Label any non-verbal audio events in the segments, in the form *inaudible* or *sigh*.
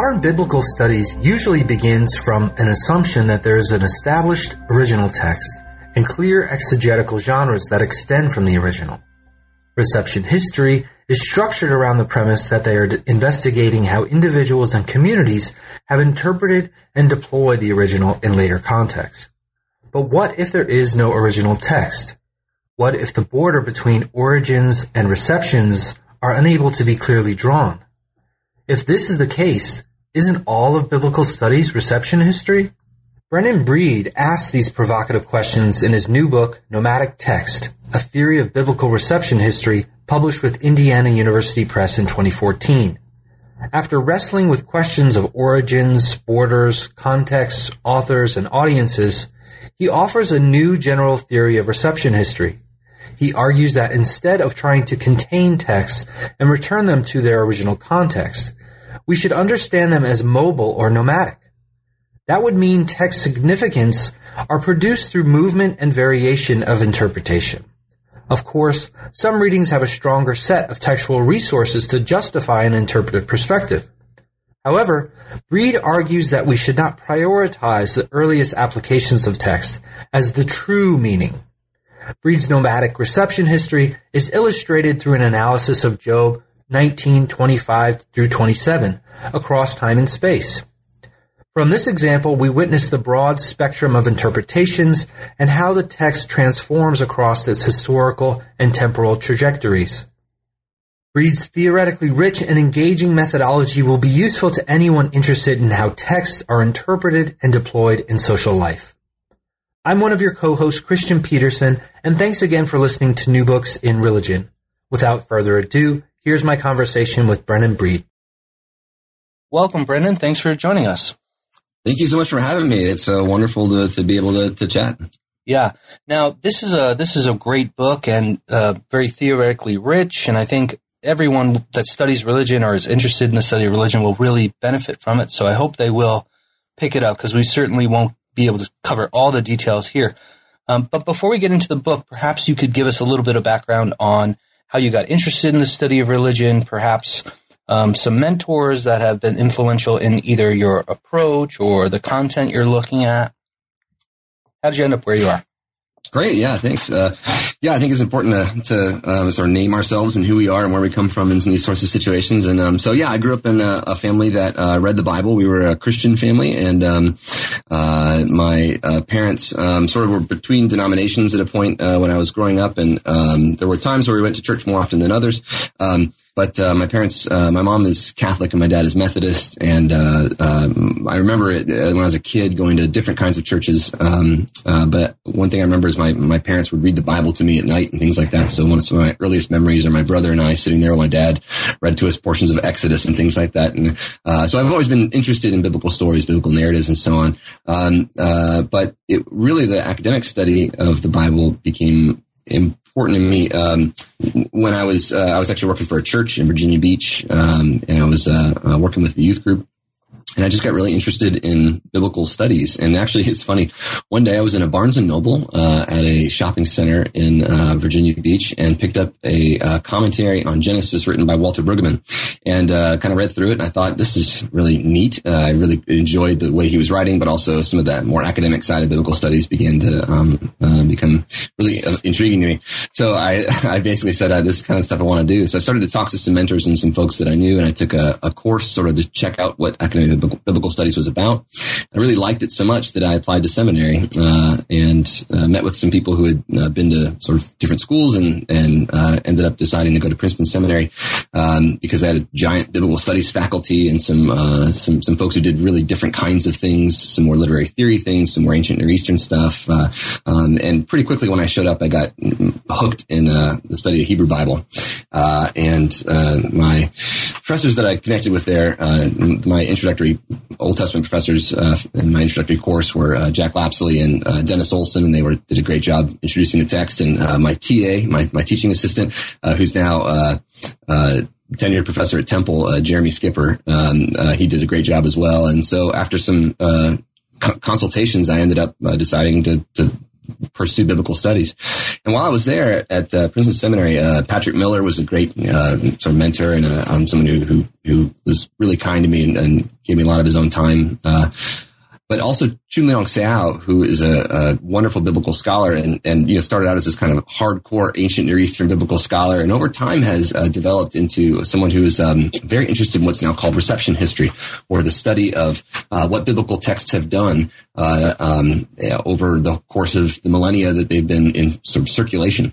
Modern biblical studies usually begins from an assumption that there is an established original text and clear exegetical genres that extend from the original. Reception history is structured around the premise that they are investigating how individuals and communities have interpreted and deployed the original in later contexts. But what if there is no original text? What if the border between origins and receptions are unable to be clearly drawn? If this is the case, isn't all of biblical studies reception history? Brennan Breed asked these provocative questions in his new book, Nomadic Text, A Theory of Biblical Reception History, published with Indiana University Press in 2014. After wrestling with questions of origins, borders, contexts, authors, and audiences, he offers a new general theory of reception history. He argues that instead of trying to contain texts and return them to their original context, we should understand them as mobile or nomadic. That would mean text significance are produced through movement and variation of interpretation. Of course, some readings have a stronger set of textual resources to justify an interpretive perspective. However, Breed argues that we should not prioritize the earliest applications of text as the true meaning. Breed's nomadic reception history is illustrated through an analysis of Job 19:25 through 27 across time and space. From this example, we witness the broad spectrum of interpretations and how the text transforms across its historical and temporal trajectories. Breed's theoretically rich and engaging methodology will be useful to anyone interested in how texts are interpreted and deployed in social life. I'm one of your co-hosts, Christian Peterson, and thanks again for listening to New Books in Religion. Without further ado, here's my conversation with Brennan Breed. Welcome, Brennan. Thanks for joining us. Thank you so much for having me. It's uh, wonderful to, to be able to, to chat. Yeah. Now this is a this is a great book and uh, very theoretically rich, and I think everyone that studies religion or is interested in the study of religion will really benefit from it. So I hope they will pick it up because we certainly won't be able to cover all the details here. Um, but before we get into the book, perhaps you could give us a little bit of background on how you got interested in the study of religion, perhaps um, some mentors that have been influential in either your approach or the content you're looking at. How did you end up where you are? Great. Yeah. Thanks. Uh, yeah, I think it's important to, to um, sort of name ourselves and who we are and where we come from in these sorts of situations. And um, so, yeah, I grew up in a, a family that uh, read the Bible. We were a Christian family, and um, uh, my uh, parents um, sort of were between denominations at a point uh, when I was growing up, and um, there were times where we went to church more often than others. But uh, my parents, uh, my mom is Catholic and my dad is Methodist, and uh, um, I remember it uh, when I was a kid going to different kinds of churches. Um, uh, but one thing I remember is my my parents would read the Bible to me at night and things like that. So one of my earliest memories are my brother and I sitting there while my dad read to us portions of Exodus and things like that. And uh, so I've always been interested in biblical stories, biblical narratives, and so on. Um, but it really the academic study of the Bible became important to me. Um, when I was uh, I was actually working for a church in Virginia Beach, um, and I was uh, uh, working with the youth group and I just got really interested in biblical studies. And actually, *laughs* it's funny. One day I was in a Barnes and Noble uh, at a shopping center in uh, Virginia Beach and picked up a uh, commentary on Genesis written by Walter Brueggemann, and uh, kind of read through it. And I thought this is really neat. Uh, I really enjoyed the way he was writing, but also some of that more academic side of biblical studies began to um, uh, become really intriguing to me. So I, *laughs* I basically said, "This is kind of stuff I want to do." So I started to talk to some mentors and some folks that I knew, and I took a, a course sort of to check out what academic biblical studies was about. I really liked it so much that I applied to seminary uh, and uh, met with some people who had uh, been to sort of different schools and and uh, ended up deciding to go to Princeton Seminary um, because they had a giant biblical studies faculty and some uh, some some folks who did really different kinds of things, some more literary theory things, some more ancient Near Eastern stuff. Uh, um, and pretty quickly when I showed up, I got hooked in the study of Hebrew Bible. and my professors that I connected with there, my introductory Old Testament professors uh, in my introductory course were uh, Jack Lapsley and uh, Dennis Olson, and they were did a great job introducing the text. And uh, my TA, my, my teaching assistant, uh, who's now uh, tenured professor at Temple, Jeremy Schipper, um, he did a great job as well. And so after some consultations, I ended up deciding to, to pursue biblical studies. and while I was there at uh, Princeton Seminary, uh, Patrick Miller was a great uh, sort of mentor and uh, someone who, who, who was really kind to me and, and, gave me a lot of his own time. But also Choon-Leong Seow, who is a, a, wonderful biblical scholar and, and, you know, started out as this kind of hardcore ancient Near Eastern biblical scholar and over time has uh, developed into someone who is um, very interested in what's now called reception history or the study of uh, what biblical texts have done uh, um, over the course of the millennia that they've been in sort of circulation.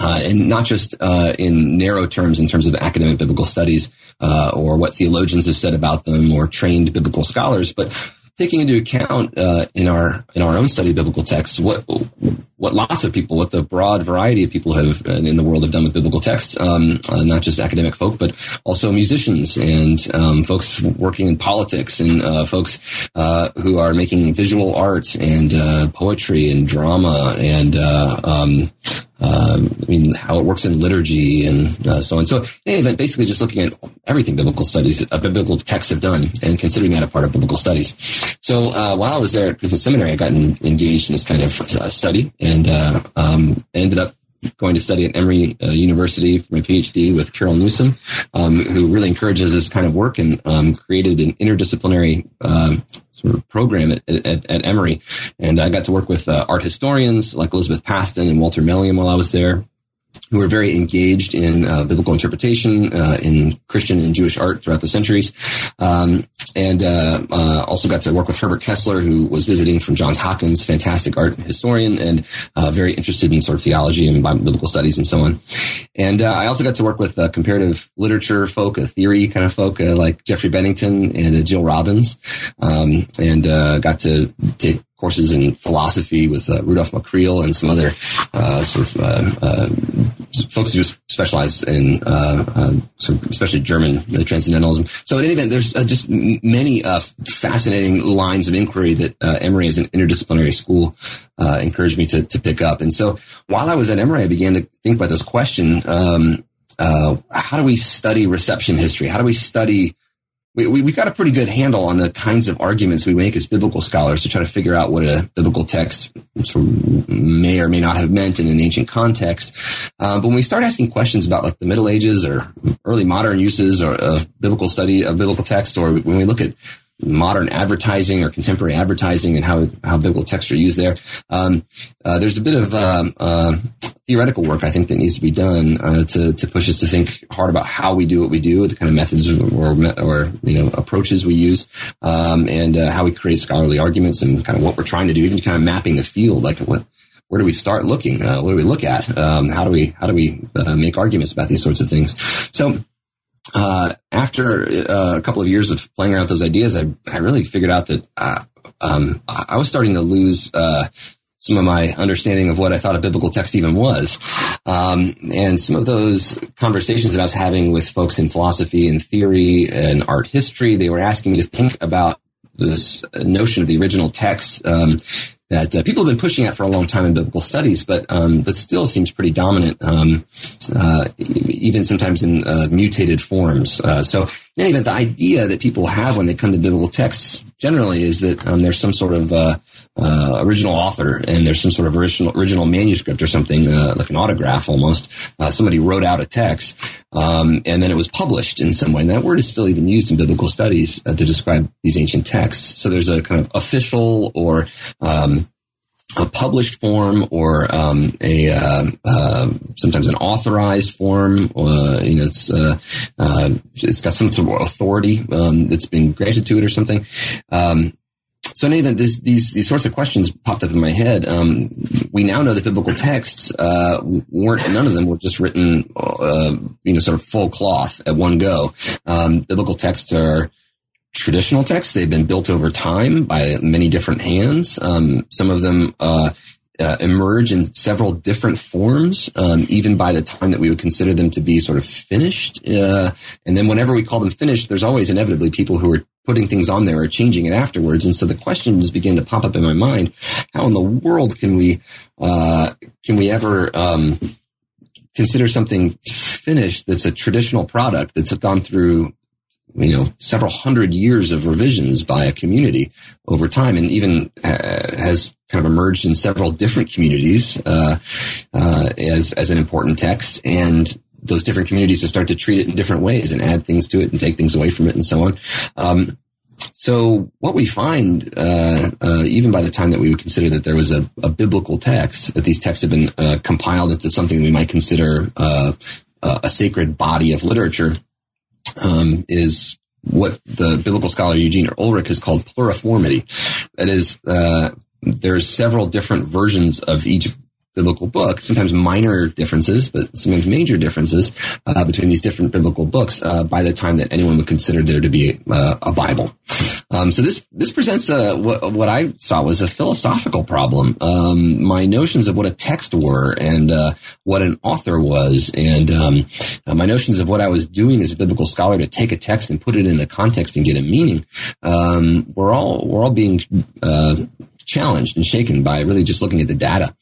Uh, and not just uh, in narrow terms in terms of academic biblical studies uh, or what theologians have said about them or trained biblical scholars, but taking into account uh, in our in our own study of biblical texts what what lots of people, what the broad variety of people have uh, in the world have done with biblical texts, um, uh, not just academic folk, but also musicians and um, folks working in politics and uh, folks uh, who are making visual art and uh, poetry and drama and um, um, I mean, how it works in liturgy and uh, so on. So, in any event, basically just looking at everything biblical studies, uh, biblical texts have done, and considering that a part of biblical studies. So, uh, while I was there at Princeton Seminary, I got in, engaged in this kind of uh, study, uh, um, ended up going to study at Emory uh, University for my PhD with Carol Newsom, um, who really encourages this kind of work and um, created an interdisciplinary um, sort of program at, at, at, Emory. And I got to work with uh, art historians like Elizabeth Pastan and Walter Melion while I was there who were very engaged in uh, biblical interpretation, uh, in Christian and Jewish art throughout the centuries. Um, and uh, uh, also got to work with Herbert Kessler, who was visiting from Johns Hopkins, fantastic art historian, and uh, very interested in sort of theology and biblical studies and so on. And uh, I also got to work with comparative literature folk, a theory kind of folk, like Jeffrey Bennington and Jill Robbins, um, and got to take courses in philosophy with Rudolf Makkreel and some other sort of folks who specialize in uh, uh, especially German transcendentalism. So in any event, there's just many fascinating lines of inquiry that Emory as an interdisciplinary school encouraged me to, to pick up. And so while I was at Emory, I began to think about this question. Um, how do we study reception history? How do we study we, we, we got a pretty good handle on the kinds of arguments we make as biblical scholars to try to figure out what a biblical text may or may not have meant in an ancient context. Um, but when we start asking questions about like the Middle Ages or early modern uses or of biblical study of biblical text, or when we look at modern advertising or contemporary advertising and how how biblical texts are used there. Um, uh, there's a bit of um, uh, theoretical work I think that needs to be done uh, to to push us to think hard about how we do what we do, the kind of methods or or you know approaches we use, um, and uh, how we create scholarly arguments and kind of what we're trying to do, even kind of mapping the field, like what where do we start looking? Uh, what do we look at? Um, how do we how do we uh, make arguments about these sorts of things? So uh, after uh, a couple of years of playing around with those ideas, I, I really figured out that uh, um, I was starting to lose uh, some of my understanding of what I thought a biblical text even was. Um, and some of those conversations that I was having with folks in philosophy and theory and art history, they were asking me to think about this notion of the original text um, that uh, people have been pushing at for a long time in biblical studies, but um, but still seems pretty dominant, um, uh, even sometimes in uh, mutated forms. Uh, so, in any event, the idea that people have when they come to biblical texts generally is that um, there's some sort of uh, uh, original author and there's some sort of original original manuscript or something uh, like an autograph almost. Uh, somebody wrote out a text um, and then it was published in some way. And that word is still even used in biblical studies uh, to describe these ancient texts. So there's a kind of official or um, a published form or um, a uh, uh, sometimes an authorized form. Uh, you know, it's uh, uh, it's got some sort of authority um, that's been granted to it or something. Um, so in any event, this, these these sorts of questions popped up in my head. Um, we now know that biblical texts uh, weren't none of them were just written, uh, you know, sort of full cloth at one go. Um, biblical texts are traditional texts. They've been built over time by many different hands. Um, some of them uh, uh, emerge in several different forms, um, even by the time that we would consider them to be sort of finished. Uh, and then whenever we call them finished, there's always inevitably people who are putting things on there or changing it afterwards. And so the questions begin to pop up in my mind: How in the world can we uh, can we ever um, consider something finished that's a traditional product that's gone through you know several hundred years of revisions by a community over time, and even uh, has kind of emerged in several different communities uh, uh, as as an important text, and those different communities to start to treat it in different ways and add things to it and take things away from it and so on. Um, so what we find, uh, uh, even by the time that we would consider that there was a, a biblical text, that these texts have been uh, compiled into something we might consider uh, a sacred body of literature, um, is what the biblical scholar Eugene Ulrich has called pluriformity. That is, uh, there's several different versions of each biblical book, sometimes minor differences, but sometimes major differences uh, between these different biblical books uh, by the time that anyone would consider there to be uh, a Bible. Um, so this this presents a, what, what, I saw was a philosophical problem. Um, my notions of what a text were and uh, what an author was, and um, uh, my notions of what I was doing as a biblical scholar to take a text and put it in the context and get a meaning, um, we're all we're all being uh, challenged and shaken by really just looking at the data.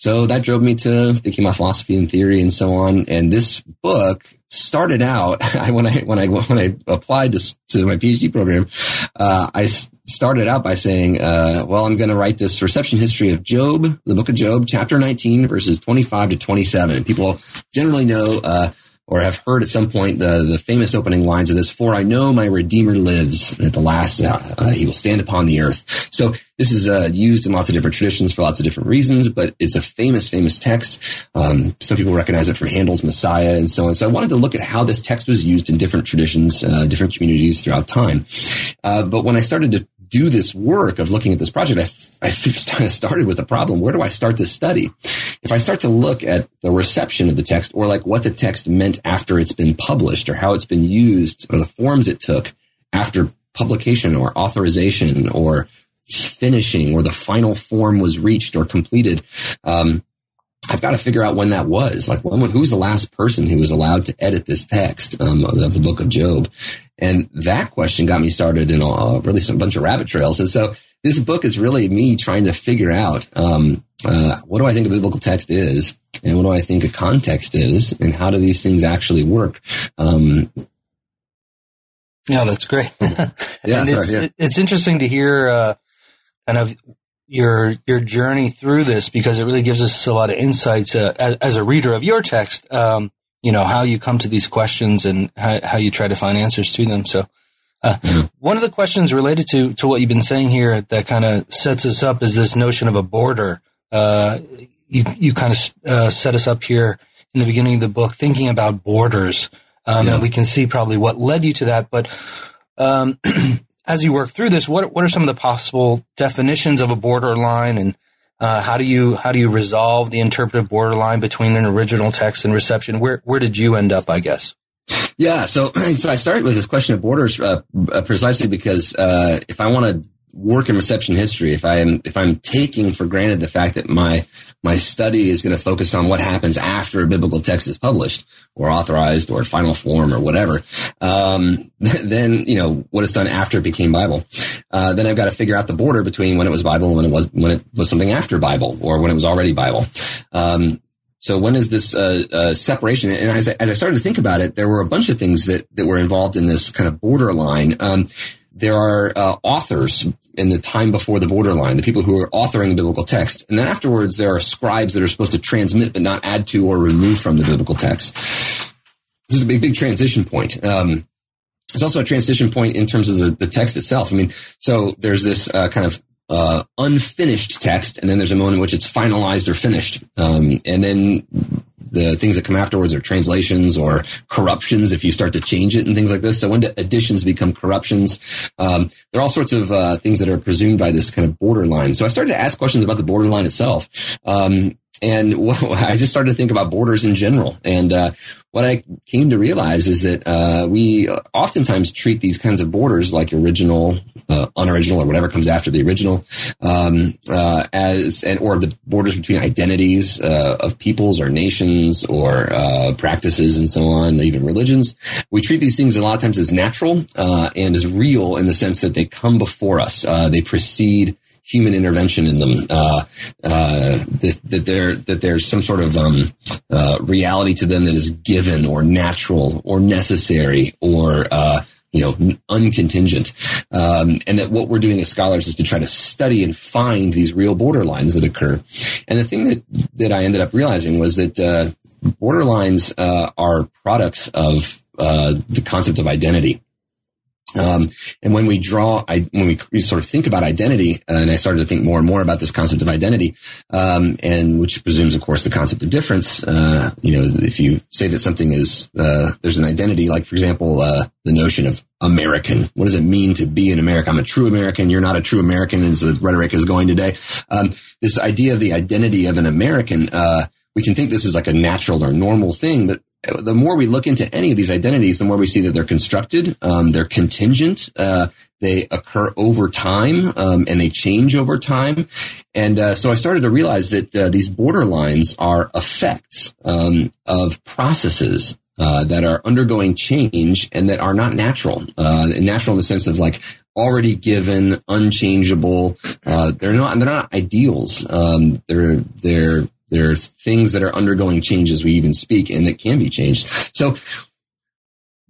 So that drove me to thinking about philosophy and theory and so on. And this book started out *laughs* I, when I when I when I applied to, to my PhD program, uh, I started out by saying, uh, "Well, I'm going to write this reception history of Job, the book of Job, chapter 19, verses 25 to 27." People generally know. Uh, or have heard at some point the, the famous opening lines of this, for I know my Redeemer lives, and at the last uh, uh, he will stand upon the earth. So this is uh, used in lots of different traditions for lots of different reasons, but it's a famous, famous text. Um, some people recognize it from Handel's Messiah and so on. So I wanted to look at how this text was used in different traditions, uh, different communities throughout time. Uh, but when I started to do this work of looking at this project, I, I *laughs* started with a problem. Where do I start to study? If I start to look at the reception of the text or like what the text meant after it's been published or how it's been used or the forms it took after publication or authorization or finishing or the final form was reached or completed, um, I've got to figure out when that was. Like, when, who's the last person who was allowed to edit this text um, of the book of Job? And that question got me started in a, really some bunch of rabbit trails. And so this book is really me trying to figure out um, uh, what do I think a biblical text is, and what do I think a context is, and how do these things actually work? Um, yeah, that's great. *laughs* yeah, sorry, it's, yeah. it's interesting to hear uh, kind of your your journey through this because it really gives us a lot of insights uh, as, as, a reader of your text. Um, you know how you come to these questions and how, how you try to find answers to them. So, uh, one of the questions related to to what you've been saying here that kind of sets us up is this notion of a border. Uh, you you kind of uh, set us up here in the beginning of the book thinking about borders, um, yeah. and we can see probably what led you to that. But um, *clears throat* as you work through this, what what are some of the possible definitions of a borderline and uh, how do you how do you resolve the interpretive borderline between an original text and reception? Where where did you end up? I guess. Yeah, so *clears throat* so I started with this question of borders uh, uh precisely because uh, if I want to work in reception history, if I am if I'm taking for granted the fact that my my study is going to focus on what happens after a biblical text is published or authorized or final form or whatever, um, *laughs* then you know what it's done after it became Bible. Uh, then I've got to figure out the border between when it was Bible and when it was when it was something after Bible or when it was already Bible. Um, so when is this uh, uh, separation? And as I, as I, started to think about it, there were a bunch of things that that were involved in this kind of borderline. Um, there are uh, authors in the time before the borderline, the people who are authoring the biblical text. And then afterwards, there are scribes that are supposed to transmit but not add to or remove from the biblical text. This is a big, big transition point. Um, there's also a transition point in terms of the, the text itself. I mean, so there's this uh, kind of uh, unfinished text, and then there's a moment in which it's finalized or finished. Um, and then the things that come afterwards are translations or corruptions if you start to change it and things like this. So when additions become corruptions, um, there are all sorts of uh, things that are presumed by this kind of borderline. So I started to ask questions about the borderline itself. Um, and *laughs* I just started to think about borders in general. And uh, what I came to realize is that uh, we oftentimes treat these kinds of borders like original, uh, unoriginal, or whatever comes after the original, um, uh, as and or the borders between identities uh, of peoples or nations or uh, practices and so on, even religions. We treat these things a lot of times as natural and as real in the sense that they come before us. they precede human intervention in them. Uh, uh, that, that there that there's some sort of um, uh, reality to them that is given or natural or necessary or uh, you know, uncontingent. Um, and that what we're doing as scholars is to try to study and find these real borderlines that occur. And the thing that, that I ended up realizing was that, uh, borderlines, uh, are products of, uh, the concept of identity. Um, and when we draw, I, when we, sort of think about identity, uh, and I started to think more and more about this concept of identity, um, and which presumes, of course, the concept of difference. Uh, you know, if you say that something is, uh, there's an identity, like for example, uh, the notion of American. What does it mean to be an American? I'm a true American. You're not a true American, as the rhetoric is going today. Um, this idea of the identity of an American, uh, we can think this is like a natural or normal thing, but the more we look into any of these identities, the more we see that they're constructed, um, they're contingent, uh, they occur over time, um, and they change over time. And uh, so I started to realize that uh, these borderlines are effects um, of processes uh, that are undergoing change and that are not natural. Uh, natural in the sense of like already given, unchangeable. Uh, they're not. They're not ideals. Um, they're they're there are things that are undergoing change as we even speak and that can be changed. So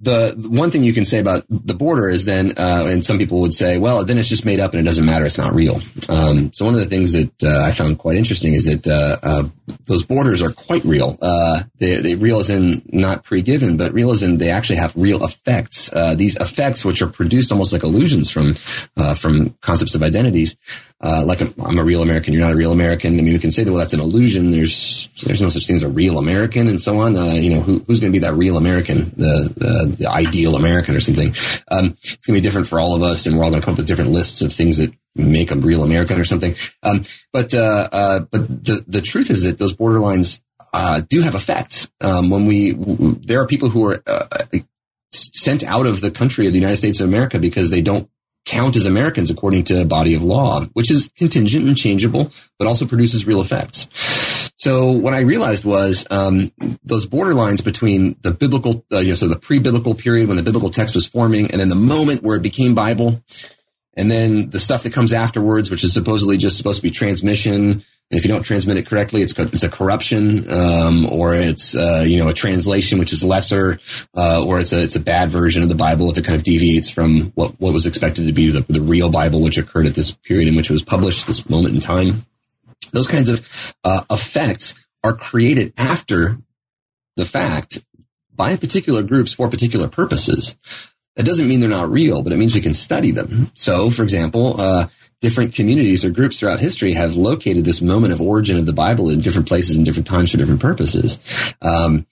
the one thing you can say about the border is then, uh, and some people would say, well, then it's just made up and it doesn't matter. It's not real. Um, so one of the things that uh, I found quite interesting is that uh, uh those borders are quite real. Uh, they, they real as in not pre-given, but real as in they actually have real effects. Uh, these effects, which are produced almost like illusions from from concepts of identities, uh, like I'm, a real American, you're not a real American. I mean, we can say that, well, that's an illusion. There's, there's no such thing as a real American and so on. Uh, you know, who, who's going to be that real American, the, the, the ideal American or something? Um, it's going to be different for all of us and we're all going to come up with different lists of things that make a real American or something. Um, but, uh, uh, but the, the truth is that those borderlines, uh, do have effects. Um, when we, w- there are people who are, uh, sent out of the country of the United States of America because they don't count as Americans according to a body of law, which is contingent and changeable, but also produces real effects. So what I realized was um, those borderlines between the biblical, uh, you know, so the pre-biblical period when the biblical text was forming, and then the moment where it became Bible, and then the stuff that comes afterwards, which is supposedly just supposed to be transmission and if you don't transmit it correctly, it's it's a corruption, um, or it's uh, you know a translation which is lesser, uh, or it's a it's a bad version of the Bible if it kind of deviates from what what was expected to be the, the real Bible, which occurred at this period in which it was published, this moment in time. Those kinds of uh, effects are created after the fact by particular groups for particular purposes. That doesn't mean they're not real, but it means we can study them. So, for example, uh, different communities or groups throughout history have located this moment of origin of the Bible in different places and different times for different purposes. Um,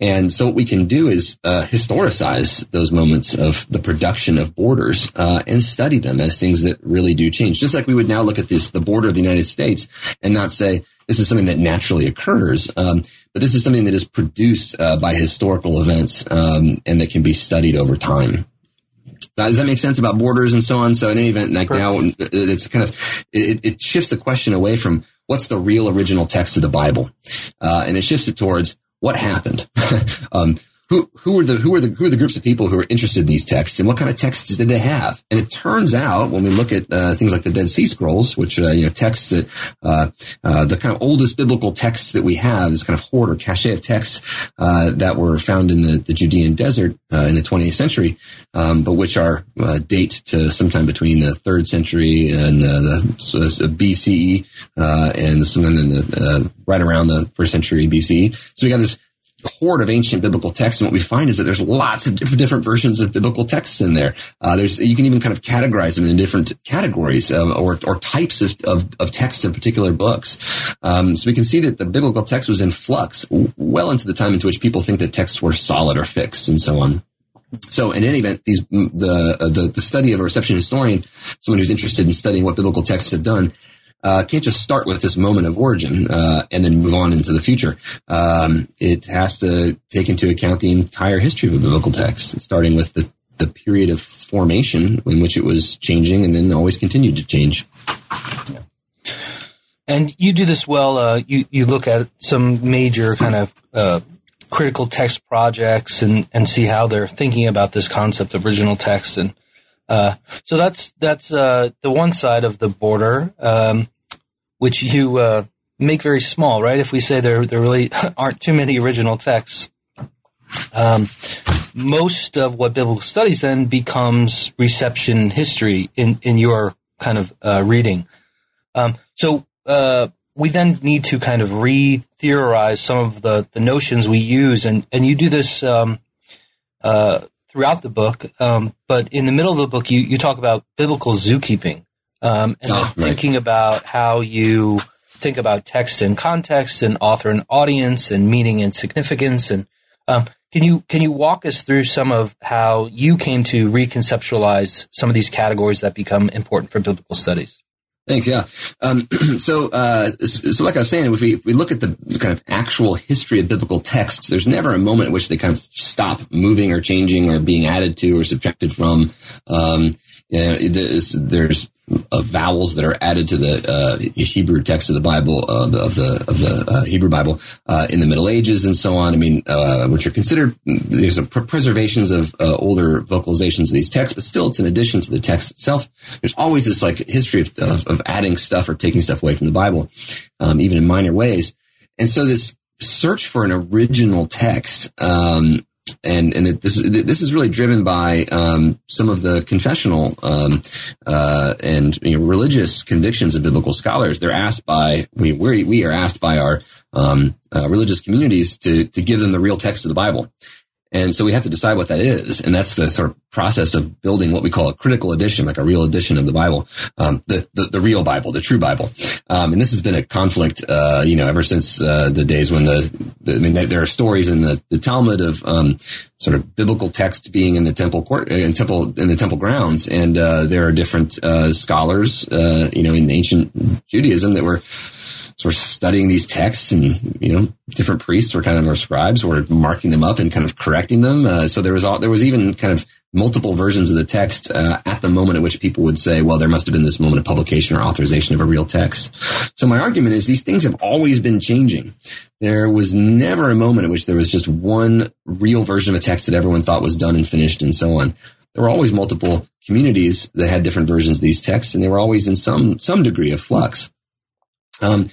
and so what we can do is uh, historicize those moments of the production of borders uh, and study them as things that really do change. Just like we would now look at this, the border of the United States, and not say this is something that naturally occurs, um, but this is something that is produced uh, by historical events um, and that can be studied over time. Does that make sense about borders and so on? So in any event, like now it's kind of, it, it, shifts the question away from what's the real original text of the Bible? Uh, and it shifts it towards what happened. *laughs* um, who who are the who are the who are the groups of people who are interested in these texts and what kind of texts did they have? And it turns out when we look at uh, things like the Dead Sea Scrolls, which uh, you know texts that uh, uh the kind of oldest biblical texts that we have, this kind of hoard or cache of texts uh, that were found in the, the Judean desert uh, in the 20th century, um, but which are date to sometime between the third century and the so BCE and sometime in the right around the first century BCE. So we got this hoard of ancient biblical texts, and what we find is that there's lots of different, versions of biblical texts in there. Uh, there's you can even kind of categorize them in different categories um, or or types of, of, of texts in particular books. Um, so we can see that the biblical text was in flux well into the time into which people think that texts were solid or fixed and so on. So in any event, these the, the the study of a reception historian, someone who's interested in studying what biblical texts have done, uh, can't just start with this moment of origin uh, and then move on into the future. Um, it has to take into account the entire history of a biblical text, starting with the, the period of formation in which it was changing and then always continued to change. And you do this well. Uh, you you look at some major kind of uh, critical text projects and and see how they're thinking about this concept of original text and uh, so that's that's uh, the one side of the border, um, which you uh, make very small, right? If we say there there really *laughs* aren't too many original texts, um, most of what biblical studies then becomes reception history in, in your kind of uh, reading. Um, so uh, we then need to kind of re-theorize some of the, the notions we use, and, and you do this um, uh, throughout the book. Um, but in the middle of the book, you, you talk about biblical zookeeping um, and oh, right. thinking about how you think about text and context and author and audience and meaning and significance. And um, can you can you walk us through some of how you came to reconceptualize some of these categories that become important for biblical studies? Thanks. Yeah. Um, *clears throat* so, uh, so like I was saying, if we, if we look at the kind of actual history of biblical texts, there's never a moment in which they kind of stop moving or changing or being added to or subtracted from. Um, you there's uh, vowels that are added to the uh, Hebrew text of the Bible uh, of the of the uh, Hebrew Bible uh, in the Middle Ages and so on. I mean, uh, which are considered there's some preservations of older vocalizations of these texts, but still it's an addition to the text itself. There's always this like history of, of, of adding stuff or taking stuff away from the Bible, um, even in minor ways. And so this search for an original text um, and and it, this is this is really driven by um, some of the confessional um, uh, and you know, religious convictions of biblical scholars. They're asked by we we we are asked by our um, uh, religious communities to to give them the real text of the Bible. And so we have to decide what that is. And that's the sort of process of building what we call a critical edition, like a real edition of the Bible, um, the, the, the, real Bible, the true Bible. Um, and this has been a conflict, uh, you know, ever since, uh, the days when the, the, I mean, there are stories in the, the Talmud of, um, sort of biblical text being in the temple court, uh, in temple, in the temple grounds. And, uh, there are different, uh, scholars, uh, you know, in ancient Judaism that were, sort of studying these texts and, you know, different priests or kind of our scribes were marking them up and kind of correcting them. Uh, so there was all, there was even kind of multiple versions of the text uh, at the moment at which people would say, well, there must have been this moment of publication or authorization of a real text. So my argument is these things have always been changing. There was never a moment in which there was just one real version of a text that everyone thought was done and finished and so on. There were always multiple communities that had different versions of these texts, and they were always in some some degree of flux. Um,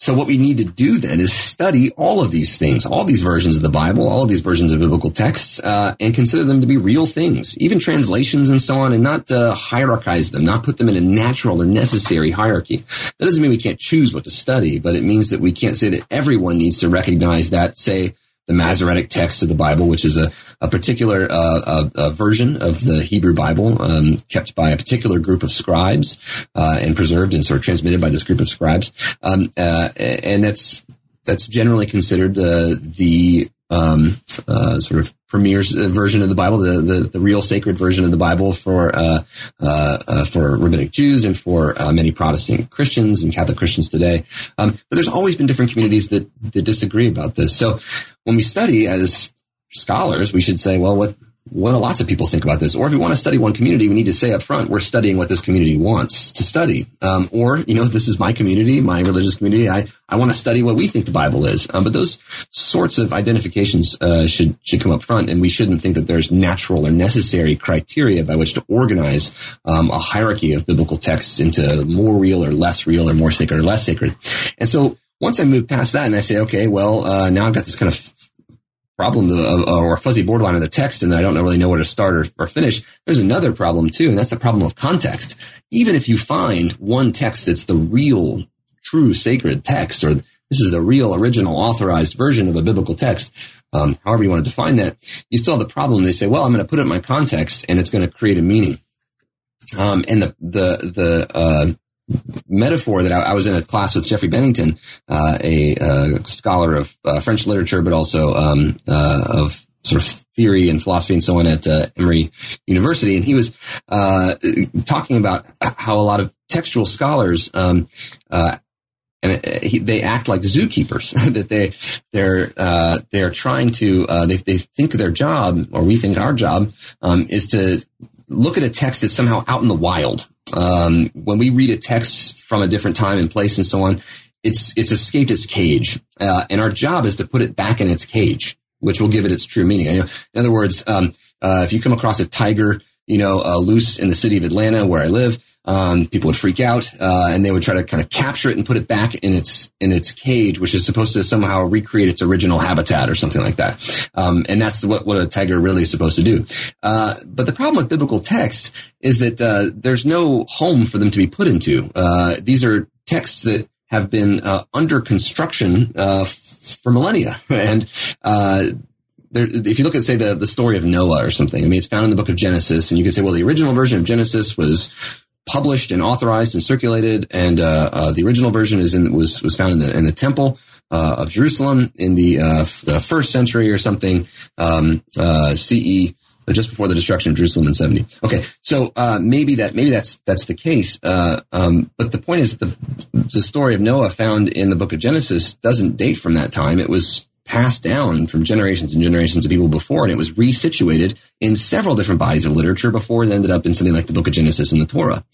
so what we need to do then is study all of these things, all these versions of the Bible, all of these versions of biblical texts, uh, and consider them to be real things, even translations and so on, and not uh, hierarchize them, not put them in a natural or necessary hierarchy. That doesn't mean we can't choose what to study, but it means that we can't say that everyone needs to recognize that, say, the Masoretic text of the Bible, which is a, a particular uh, a, a version of the Hebrew Bible um, kept by a particular group of scribes uh, and preserved and sort of transmitted by this group of scribes, um, uh, and that's that's generally considered the the um, uh, sort of premier version of the Bible, the, the, the real sacred version of the Bible for uh, uh, uh for rabbinic Jews and for uh, many Protestant Christians and Catholic Christians today. Um, but there's always been different communities that that disagree about this. So when we study as scholars, we should say, well, what what lots of people think about this? Or if we want to study one community, we need to say up front, we're studying what this community wants to study. Um, or, you know, this is my community, my religious community. I, I want to study what we think the Bible is. Um, but those sorts of identifications, uh, should, should come up front. And we shouldn't think that there's natural or necessary criteria by which to organize, um, a hierarchy of biblical texts into more real or less real or more sacred or less sacred. And so once I move past that and I say, okay, well, uh, now I've got this kind of problem of, or a fuzzy borderline of the text and I don't really know where to start or, or finish. There's another problem too, and that's the problem of context. Even if you find one text that's the real, true sacred text, or this is the real original authorized version of a biblical text, um, however you want to define that, you still have the problem. They say, well, I'm going to put it in my context and it's going to create a meaning. Um, and the, the, the, uh, metaphor that I, I, was in a class with Jeffrey Bennington, uh, a, a, scholar of uh, French literature, but also um, uh, of sort of theory and philosophy and so on at uh, Emory University, and he was uh, talking about how a lot of textual scholars. Um, uh, and he, they act like zookeepers. *laughs* that they they're uh, they're trying to uh, they they think their job or we think our job um, is to look at a text that's somehow out in the wild um, when we read a text from a different time and place and so on, it's it's escaped its cage, uh, and our job is to put it back in its cage, which will give it its true meaning. In other words, um, uh, if you come across a tiger you know, uh, loose in the city of Atlanta where I live, um, people would freak out, uh, and they would try to kind of capture it and put it back in its in its cage, which is supposed to somehow recreate its original habitat or something like that. Um, and that's what what a tiger really is supposed to do. Uh, but the problem with biblical text is that uh, there's no home for them to be put into. Uh, these are texts that have been uh, under construction uh, f- for millennia, *laughs* and there, if you look at say the the story of Noah or something, I mean, it's found in the book of Genesis, and you can say, well, the original version of Genesis was published and authorized and circulated. And uh, uh, the original version is in, was was found in the in the temple uh, of Jerusalem in the, uh, the first century or something um, uh, CE. Just before the destruction of Jerusalem in seventy. Okay, so uh, maybe that maybe that's that's the case. Um, but the point is, the the story of Noah found in the book of Genesis doesn't date from that time. It was passed down from generations and generations of people before, and it was resituated in several different bodies of literature before it ended up in something like the Book of Genesis and the Torah.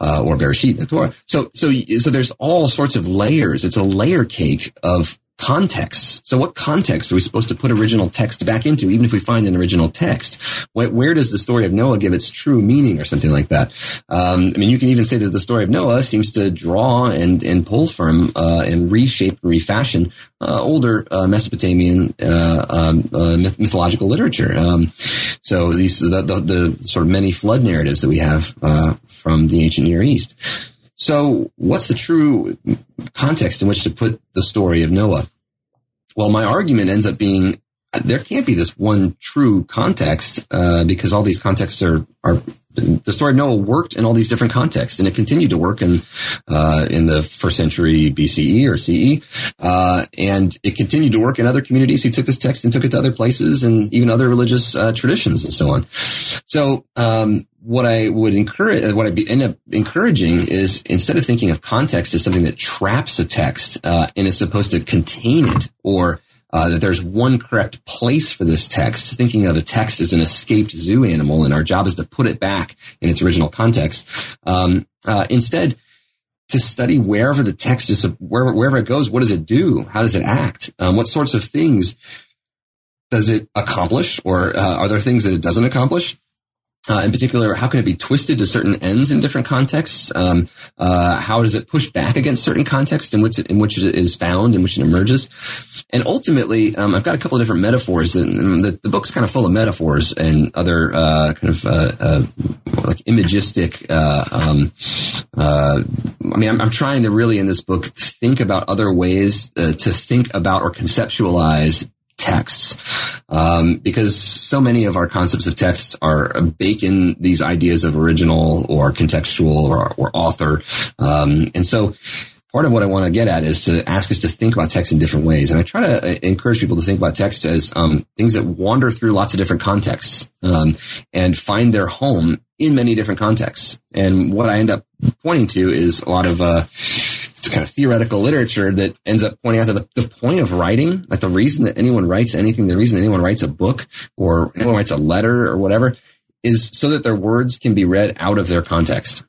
Uh, or Bereshit, the Torah. So, so, so there's all sorts of layers. It's a layer cake of contexts. So what context are we supposed to put original text back into, even if we find an original text? Where, where does the story of Noah give its true meaning or something like that? Um, I mean, you can even say that the story of Noah seems to draw and, and pull from, uh, and reshape and refashion, uh, older, uh, Mesopotamian, uh, um, uh, myth- mythological literature. Um, so these, the, the, the, sort of many flood narratives that we have, uh, from the ancient Near East. So what's the true context in which to put the story of Noah? Well, my argument ends up being there can't be this one true context uh, because all these contexts are are the story of Noah worked in all these different contexts, and it continued to work in uh, in the first century BCE or CE, uh, and it continued to work in other communities who took this text and took it to other places and even other religious uh, traditions and so on. So, um, what I would encourage, what I end up encouraging is instead of thinking of context as something that traps a text uh, and is supposed to contain it or uh, that there's one correct place for this text, thinking of a text as an escaped zoo animal, and our job is to put it back in its original context. Um, uh, instead, to study wherever the text is, wherever, wherever it goes, what does it do? How does it act? Um, what sorts of things does it accomplish, or uh, are there things that it doesn't accomplish? Uh, in particular, how can it be twisted to certain ends in different contexts? Um, uh, how does it push back against certain contexts in which it, in which it is found, in which it emerges? And ultimately, um, I've got a couple of different metaphors, and the, the book's kind of full of metaphors and other uh, kind of uh, uh, like imagistic. Uh, um, I mean, I'm, I'm, trying to really in this book think about other ways to think about or conceptualize texts um, because so many of our concepts of texts are bake in these ideas of original or contextual or, or author um, and so part of what I want to get at is to ask us to think about text in different ways. And I try to uh, encourage people to think about text as um, things that wander through lots of different contexts um, and find their home in many different contexts. And what I end up pointing to is a lot of uh, kind of theoretical literature that ends up pointing out that the, the, point of writing, like the reason that anyone writes anything, the reason anyone writes a book or anyone writes a letter or whatever is so that their words can be read out of their context.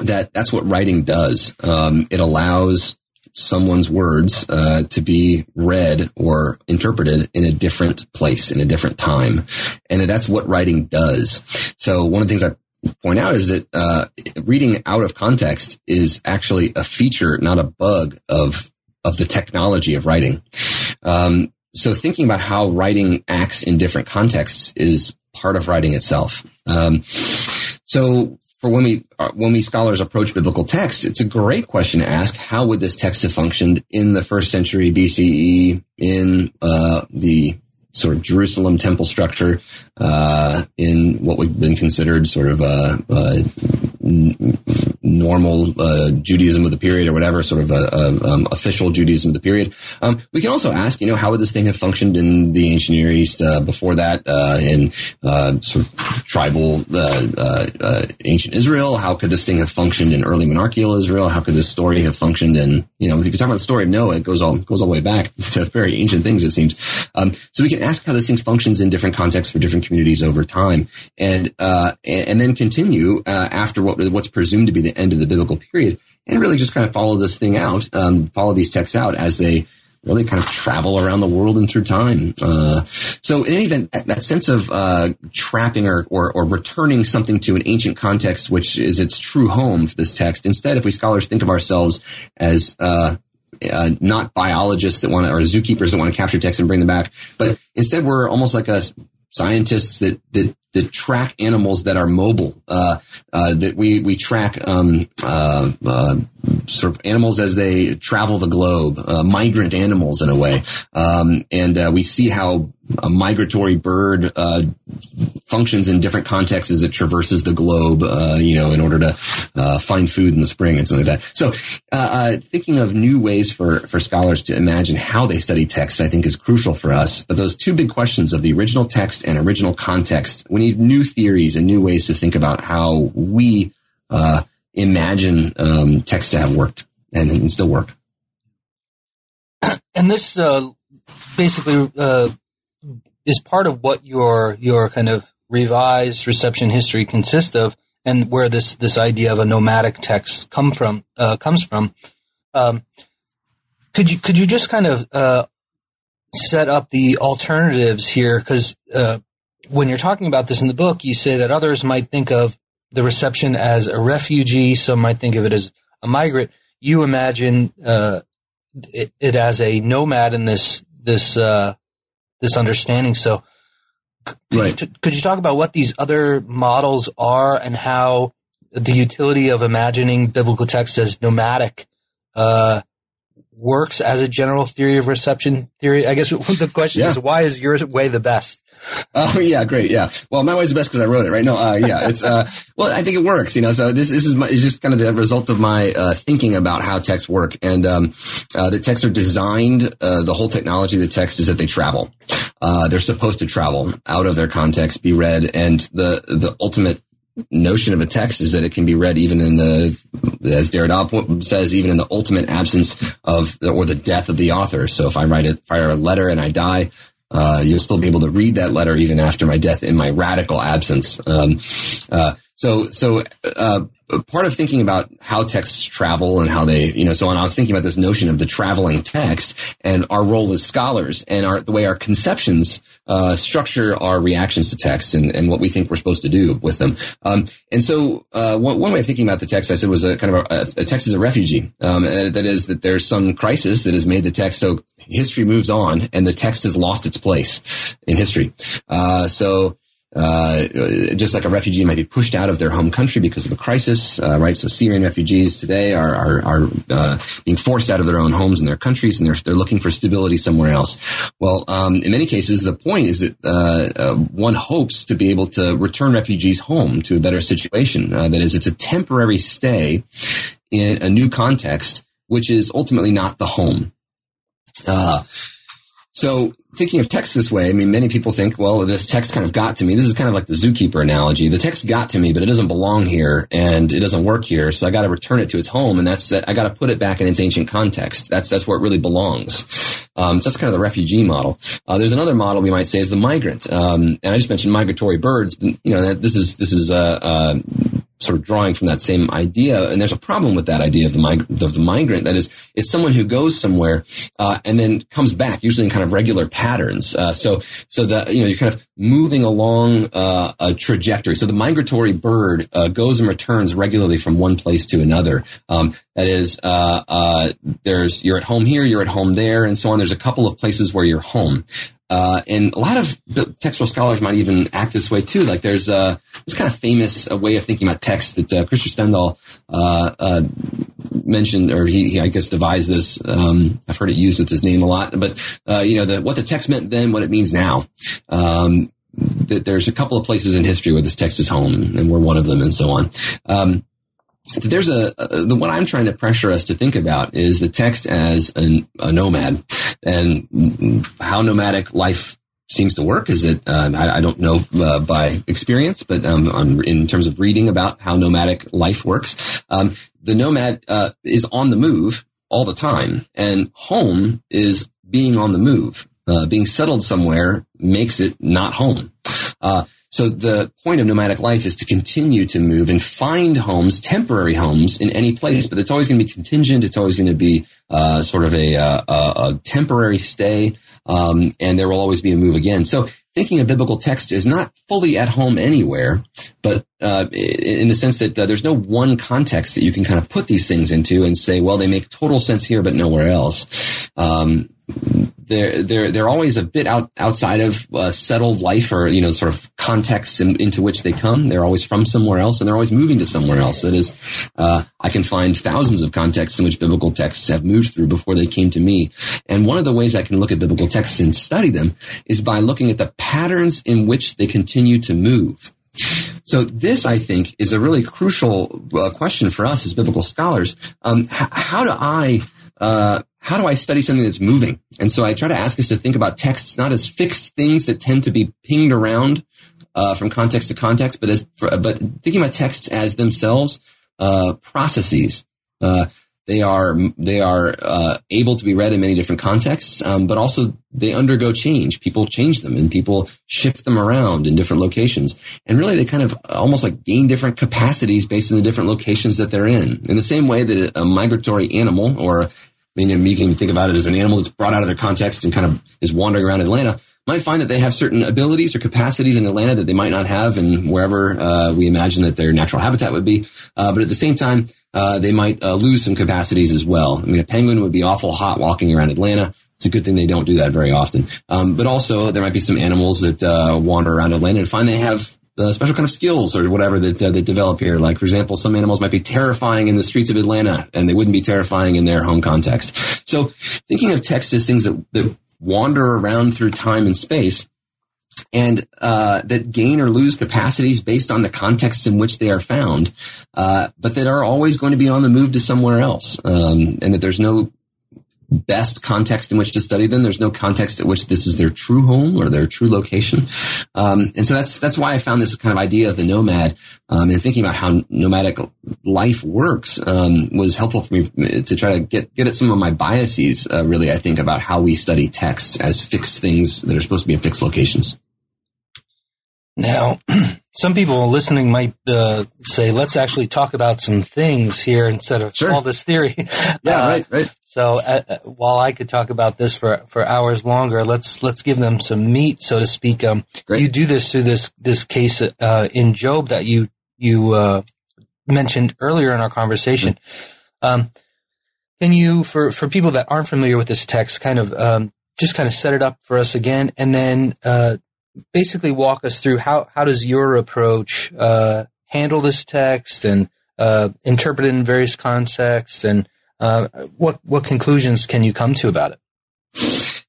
That that's what writing does. Um, it allows someone's words uh, to be read or interpreted in a different place in a different time and that's what writing does so one of the things i point out is that uh, reading out of context is actually a feature, not a bug of of the technology of writing. Um, so thinking about how writing acts in different contexts is part of writing itself. Um, so for when we uh, when we scholars approach biblical text, it's a great question to ask: How would this text have functioned in the first century BCE in uh, the sort of Jerusalem temple structure uh, in what would have been considered sort of a, a normal uh, Judaism of the period or whatever, sort of a, um, official Judaism of the period. Um, we can also ask, you know, how would this thing have functioned in the ancient Near East uh, before that uh, in uh, sort of tribal ancient Israel? How could this thing have functioned in early monarchical Israel? How could this story have functioned in, you know, if you talk about the story of Noah, it goes all goes all the way back *laughs* to very ancient things, it seems. Um, so we can ask how this thing functions in different contexts for different communities over time, and uh, and then continue after what what's presumed to be the end of the biblical period, and really just kind of follow this thing out, um, follow these texts out as they really kind of travel around the world and through time. Uh, so in any event, that, that sense of uh, trapping or, or, or returning something to an ancient context, which is its true home for this text. Instead, if we scholars think of ourselves as uh, uh, not biologists that want to, or zookeepers that want to capture text and bring them back, but instead we're almost like a scientists that that that track animals that are mobile. Uh, uh, that we we track um, uh, uh sort of animals as they travel the globe, uh, migrant animals in a way, um, and uh, we see how a migratory bird functions in different contexts as it traverses the globe, you know, in order to find food in the spring and something like that. So, thinking of new ways for for scholars to imagine how they study text, I think, is crucial for us. But those two big questions of the original text and original context, when need new theories and new ways to think about how we uh, imagine um, text to have worked and, and, still work. And this uh, basically uh, is part of what your your kind of revised reception history consists of, and where this this idea of a nomadic text come from uh, comes from. Um, could you could you just kind of uh, set up the alternatives here? Because uh, when you're talking about this in the book, you say that others might think of the reception as a refugee. Some might think of it as a migrant. You imagine uh, it, it, as a nomad in this this uh, this understanding. So, could, right. you t- could you talk about what these other models are and how the utility of imagining biblical text as nomadic uh, works as a general theory of reception theory? I guess *laughs* the question yeah. is, why is your way the best? *laughs* Oh yeah, great. Yeah. Well, my way's the best because I wrote it, right? No, uh, yeah, it's, uh, *laughs* well, I think it works, you know, so this, this is my, it's just kind of the result of my, uh, thinking about how texts work. And, um, uh, the texts are designed, uh, the whole technology of the text is that they travel. Uh, they're supposed to travel out of their context, be read, and the, the ultimate notion of a text is that it can be read even in the, as Derrida says, even in the ultimate absence of, or the death of the author. So if I write a, if I write a letter and I die, uh, you'll still be able to read that letter even after my death in my radical absence. Um, uh, so, so, uh, part of thinking about how texts travel and how they, you know, so on, I was thinking about this notion of the traveling text and our role as scholars and our, the way our conceptions, uh, structure our reactions to texts and, and what we think we're supposed to do with them. Um, and so, uh, one, one, way of thinking about the text, I said, was a kind of a, a text is a refugee. Um, that is that there's some crisis that has made the text so history moves on and the text has lost its place in history. Uh, so, uh, just like a refugee might be pushed out of their home country because of a crisis, uh, right? So Syrian refugees today are are, are uh, being forced out of their own homes and their countries, and they're they're looking for stability somewhere else. Well, um, in many cases, the point is that uh, uh, one hopes to be able to return refugees home to a better situation. Uh, that is, it's a temporary stay in a new context, which is ultimately not the home. So thinking of text this way, I mean, many people think, well, this text kind of got to me. This is kind of like the zookeeper analogy. The text got to me, but it doesn't belong here and it doesn't work here. So I got to return it to its home. And that's that I got to put it back in its ancient context. That's, that's where it really belongs. Um, so that's kind of the refugee model. Uh, there's another model we might say is the migrant. Um, and I just mentioned migratory birds. But, you know, this is, this is, uh, uh, sort of drawing from that same idea. And there's a problem with that idea of the, mig- of the migrant. That is, it's someone who goes somewhere uh, and then comes back, usually in kind of regular patterns. Uh, so, so that you know, you're kind of moving along uh, a trajectory. So the migratory bird uh, goes and returns regularly from one place to another. Um, that is, uh, uh, there's you're at home here, you're at home there, and so on. There's a couple of places where you're home. Uh, and a lot of textual scholars might even act this way too. Like there's uh, this kind of famous uh, way of thinking about text that uh, Krister Stendahl uh, mentioned, or he, he, I guess devised this. Um, I've heard it used with his name a lot, but you know the, what the text meant then, what it means now. Um, that there's a couple of places in history where this text is home, and we're one of them, and so on. Um, there's a, a, the what I'm trying to pressure us to think about is the text as an, a nomad and how nomadic life seems to work is it uh, I, I, don't know uh, by experience but um, on, in terms of reading about how nomadic life works um, the nomad uh, is on the move all the time. And home is being on the move. Uh, being settled somewhere makes it not home. Uh, So the point of nomadic life is to continue to move and find homes, temporary homes in any place, but it's always going to be contingent. It's always going to be uh, sort of a, uh, a, a temporary stay, um, and there will always be a move again. So thinking of biblical text is not fully at home anywhere, but uh, in the sense that uh, there's no one context that you can kind of put these things into and say, well, they make total sense here, but nowhere else. Um, they're they're they're always a bit out outside of uh, settled life or you know sort of context in, into which they come. They're always from somewhere else, and they're always moving to somewhere else. That is, uh, I can find thousands of contexts in which biblical texts have moved through before they came to me. And one of the ways I can look at biblical texts and study them is by looking at the patterns in which they continue to move. So this, I think, is a really crucial uh, question for us as biblical scholars. Um, h- how do I uh, how do I study something that's moving? And so I try to ask us to think about texts not as fixed things that tend to be pinged around uh, from context to context, but as for, but thinking about texts as themselves uh, processes. Uh, they are they are uh, able to be read in many different contexts, um, but also they undergo change. People change them, and people shift them around in different locations. And really, they kind of almost like gain different capacities based on the different locations that they're in. In the same way that a migratory animal or I mean, you can think about it as an animal that's brought out of their context and kind of is wandering around Atlanta. Might find that they have certain abilities or capacities in Atlanta that they might not have in wherever uh, we imagine that their natural habitat would be. Uh, but at the same time, uh, they might uh, lose some capacities as well. I mean, a penguin would be awful hot walking around Atlanta. It's a good thing they don't do that very often. Um, but also, there might be some animals that uh, wander around Atlanta and find they have uh, special kind of skills or whatever that uh, that develop here. Like for example, some animals might be terrifying in the streets of Atlanta, and they wouldn't be terrifying in their home context. So, thinking of text as things that that wander around through time and space, and uh, that gain or lose capacities based on the contexts in which they are found, uh, but that are always going to be on the move to somewhere else, um, and that there's no best context in which to study them. There's no context at which this is their true home or their true location. Um, and so that's, that's why I found this kind of idea of the nomad, um, and thinking about how nomadic life works, um, was helpful for me to try to get, get at some of my biases, uh, really, I think about how we study texts as fixed things that are supposed to be in fixed locations. Now, *clears throat* some people listening might uh, say, let's actually talk about some things here instead of Sure. all this theory. Yeah, *laughs* Uh, right, right. So uh, uh, while I could talk about this for, for hours longer, let's let's give them some meat, so to speak. Um, Great. You do this through this this case uh, in Job that you you uh, mentioned earlier in our conversation. Um, can you, for for people that aren't familiar with this text, kind of um, just kind of set it up for us again, and then uh, basically walk us through how how does your approach uh, handle this text and uh, interpret it in various contexts and uh, what what conclusions can you come to about it?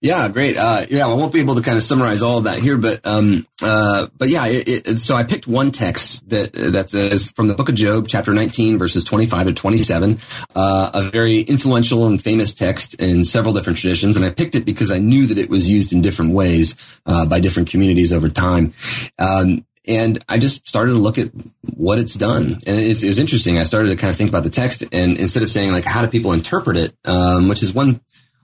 Yeah, great. Uh, yeah, I won't be able to kind of summarize all of that here, but um, uh, but yeah. It, it, so I picked one text that that is from the Book of Job, chapter 19, verses 25 to 27. Uh, a very influential and famous text in several different traditions, and I picked it because I knew that it was used in different ways uh, by different communities over time. Um, and I just started to look at what it's done, and it's, it was interesting. I started to kind of think about the text, and instead of saying like how do people interpret it, um, which is one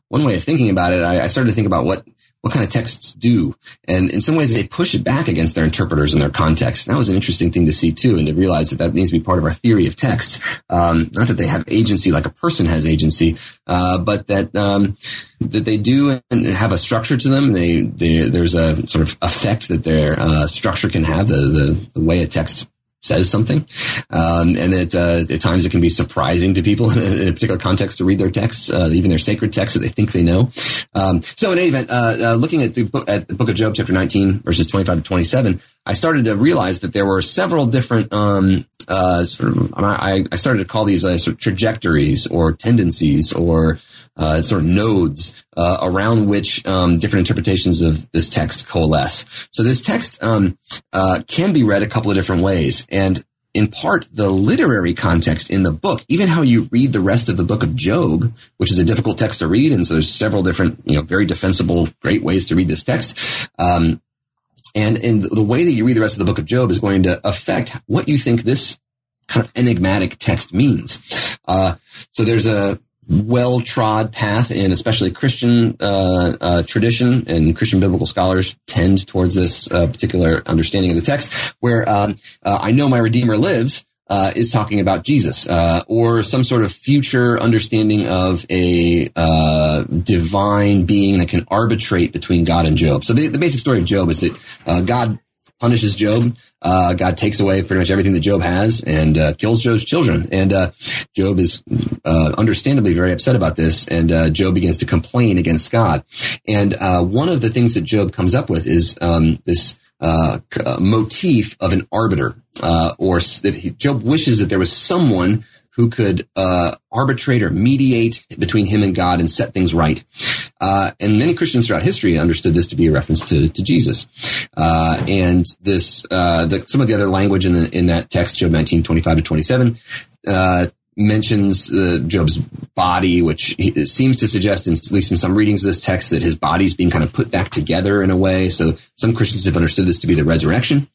one way of thinking about it, I, I started to think about what what kind of texts do, and in some ways they push it back against their interpreters and their context. That was an interesting thing to see too, and to realize that that needs to be part of our theory of text. Um, not that they have agency like a person has agency, uh, but that um, that they do have a structure to them. They, they there's a sort of effect that their uh, structure can have. The, the the way a text says something, um, and that uh, at times it can be surprising to people *laughs* in a particular context to read their texts, uh, even their sacred texts that they think they know. Um, so, in any event, uh, uh, looking at the book at the book of Job, chapter nineteen, verses twenty-five to twenty-seven, I started to realize that there were several different um, uh, sort of. I, I started to call these uh, sort of trajectories or tendencies or uh, sort of nodes uh, around which um, different interpretations of this text coalesce. So this text um, uh, can be read a couple of different ways, and in part, the literary context in the book, even how you read the rest of the book of Job, which is a difficult text to read, and so there's several different, you know, very defensible, great ways to read this text. Um, and and the way that you read the rest of the book of Job is going to affect what you think this kind of enigmatic text means. Uh, so there's a well trod path in especially Christian uh, uh, tradition and Christian biblical scholars tend towards this uh, particular understanding of the text, where um, uh, I know my Redeemer lives. Uh, is talking about Jesus, uh, or some sort of future understanding of a divine being that can arbitrate between God and Job. So the, the basic story of Job is that God punishes Job. Uh, God takes away pretty much everything that Job has and uh, kills Job's children. And uh, Job is uh, understandably very upset about this. And uh, Job begins to complain against God. And uh, one of the things that Job comes up with is um, this. motif of an arbiter, or Job wishes that there was someone who could arbitrate or mediate between him and God and set things right. Uh, and many Christians throughout history understood this to be a reference to, to Jesus. Uh, and this, uh, the, some of the other language in the, in that text, Job 19, 25 to 27, uh, mentions uh, Job's body, which he, seems to suggest, in, at least in some readings of this text, that his body's being kind of put back together in a way. So some Christians have understood this to be the resurrection,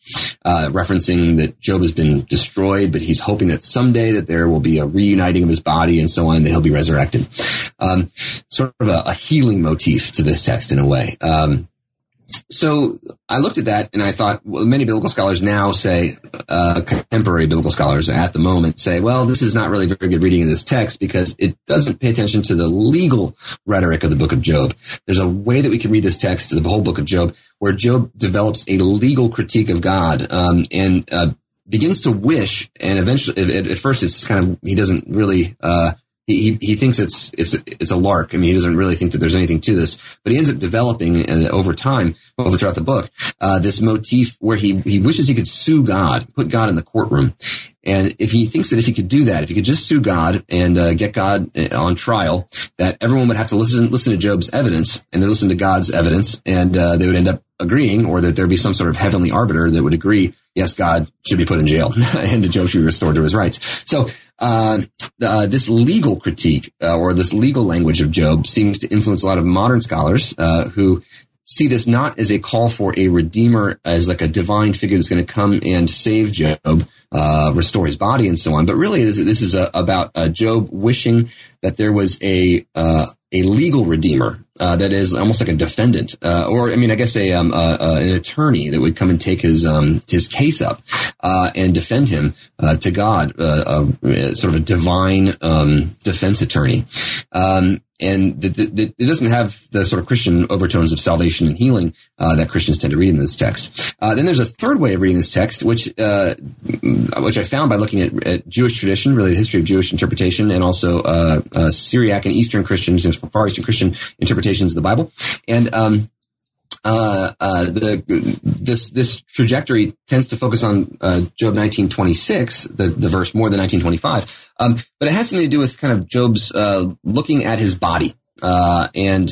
uh, referencing that Job has been destroyed, but he's hoping that someday that there will be a reuniting of his body and so on, that he'll be resurrected. Um, sort of a, a, healing motif to this text in a way. Um, so I looked at that and I thought, well, many biblical scholars now say, uh, contemporary biblical scholars at the moment say, well, this is not really very good reading of this text because it doesn't pay attention to the legal rhetoric of the book of Job. There's a way that we can read this text, the whole book of Job, where Job develops a legal critique of God, um, and, uh, begins to wish and eventually at, at, first it's kind of he doesn't really uh, he, he thinks it's it's it's a lark. I mean, he doesn't really think that there's anything to this, but he ends up developing uh, over time, over throughout the book, uh, this motif where he he wishes he could sue God, put God in the courtroom, and if he thinks that if he could do that, if he could just sue God and uh, get God uh, on trial, that everyone would have to listen listen to Job's evidence and then listen to God's evidence, and uh, they would end up agreeing, or that there'd be some sort of heavenly arbiter that would agree, yes, God should be put in jail *laughs* and Job should be restored to his rights. So uh, uh, this legal critique uh, or this legal language of Job seems to influence a lot of modern scholars uh, who see this not as a call for a redeemer, as like a divine figure that's going to come and save Job, uh, restore his body, and so on. But really, this, this is a, about Job wishing that there was a a legal redeemer uh, that is almost like a defendant, uh, or I mean, I guess a um, uh, an attorney that would come and take his um, his case up uh, and defend him uh, to God, uh, sort of a divine um, defense attorney. Um, and the, the, the, it doesn't have the sort of Christian overtones of salvation and healing that Christians tend to read in this text. then there's a third way of reading this text, which which I found by looking at, at, Jewish tradition, really the history of Jewish interpretation, and also Syriac and Eastern Christians, Far Eastern Christian interpretations of the Bible. And um, uh, uh, the this this trajectory tends to focus on uh, Job 1926, the the verse more than 1925. Um, but it has something to do with kind of Job's uh, looking at his body uh, and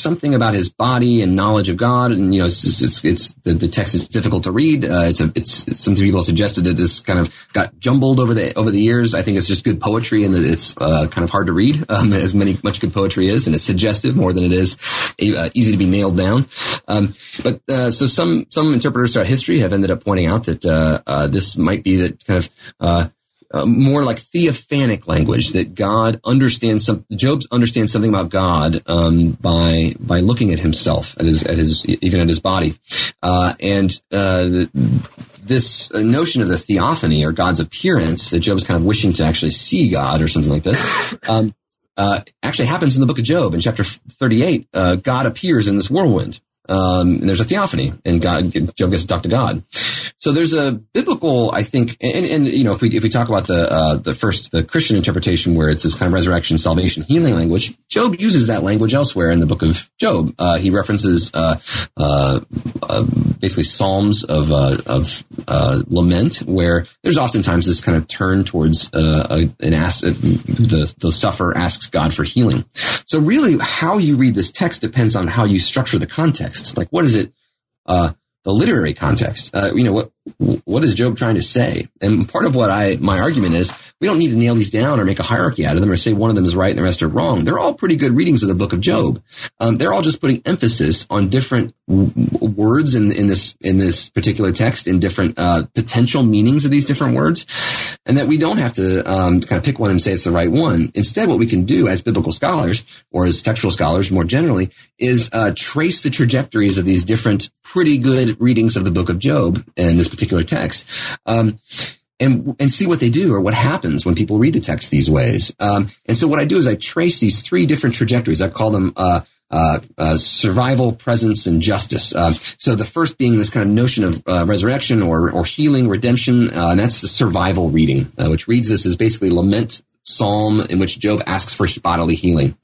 something about his body and knowledge of God. And, you know, it's, it's, it's the, the, text is difficult to read. Uh, it's a, it's, some people suggested that this kind of got jumbled over the, over the years. I think it's just good poetry and that it's, uh, kind of hard to read, um, *laughs* as many, much good poetry is. And it's suggestive more than it is uh, easy to be nailed down. Um, but, uh, so some, some interpreters throughout history have ended up pointing out that, uh, uh, this might be that kind of, uh, more like theophanic language that God understands some. Job understands something about God um, by by looking at himself at his at his even at his body, uh, and uh, this notion of the theophany or God's appearance that Job is kind of wishing to actually see God or something like this. *laughs* Um, uh, actually happens in the book of Job in chapter 38. Uh, God appears in this whirlwind. Um, and there's a theophany and God, Job gets to talk to God. So there's a biblical, I think, and, and you know, if we if we talk about the uh, the first the Christian interpretation where it's this kind of resurrection, salvation, healing language, Job uses that language elsewhere in the book of Job. Uh, he references uh, uh, uh basically psalms of uh, of lament, where there's oftentimes this kind of turn towards an ask the the sufferer asks God for healing. So really, how you read this text depends on how you structure the context. Like, what is it? The literary context. Uh, you know, what what is Job trying to say? And part of what I, my argument is we don't need to nail these down or make a hierarchy out of them or say one of them is right and the rest are wrong. They're all pretty good readings of the book of Job. Um, they're all just putting emphasis on different w- words in, in this, in this particular text in different, uh, potential meanings of these different words. And that we don't have to, um, kind of pick one and say it's the right one. Instead, what we can do as biblical scholars or as textual scholars more generally is, uh, trace the trajectories of these different pretty good readings of the book of Job in this particular text. Um, and and see what they do or what happens when people read the text these ways. Um, and so what I do is I trace these three different trajectories. I call them uh, uh, uh, survival, presence, and justice. Um, so the first being this kind of notion of uh, resurrection or or healing, redemption, uh, and that's the survival reading, uh, which reads this as basically lament psalm in which Job asks for bodily healing.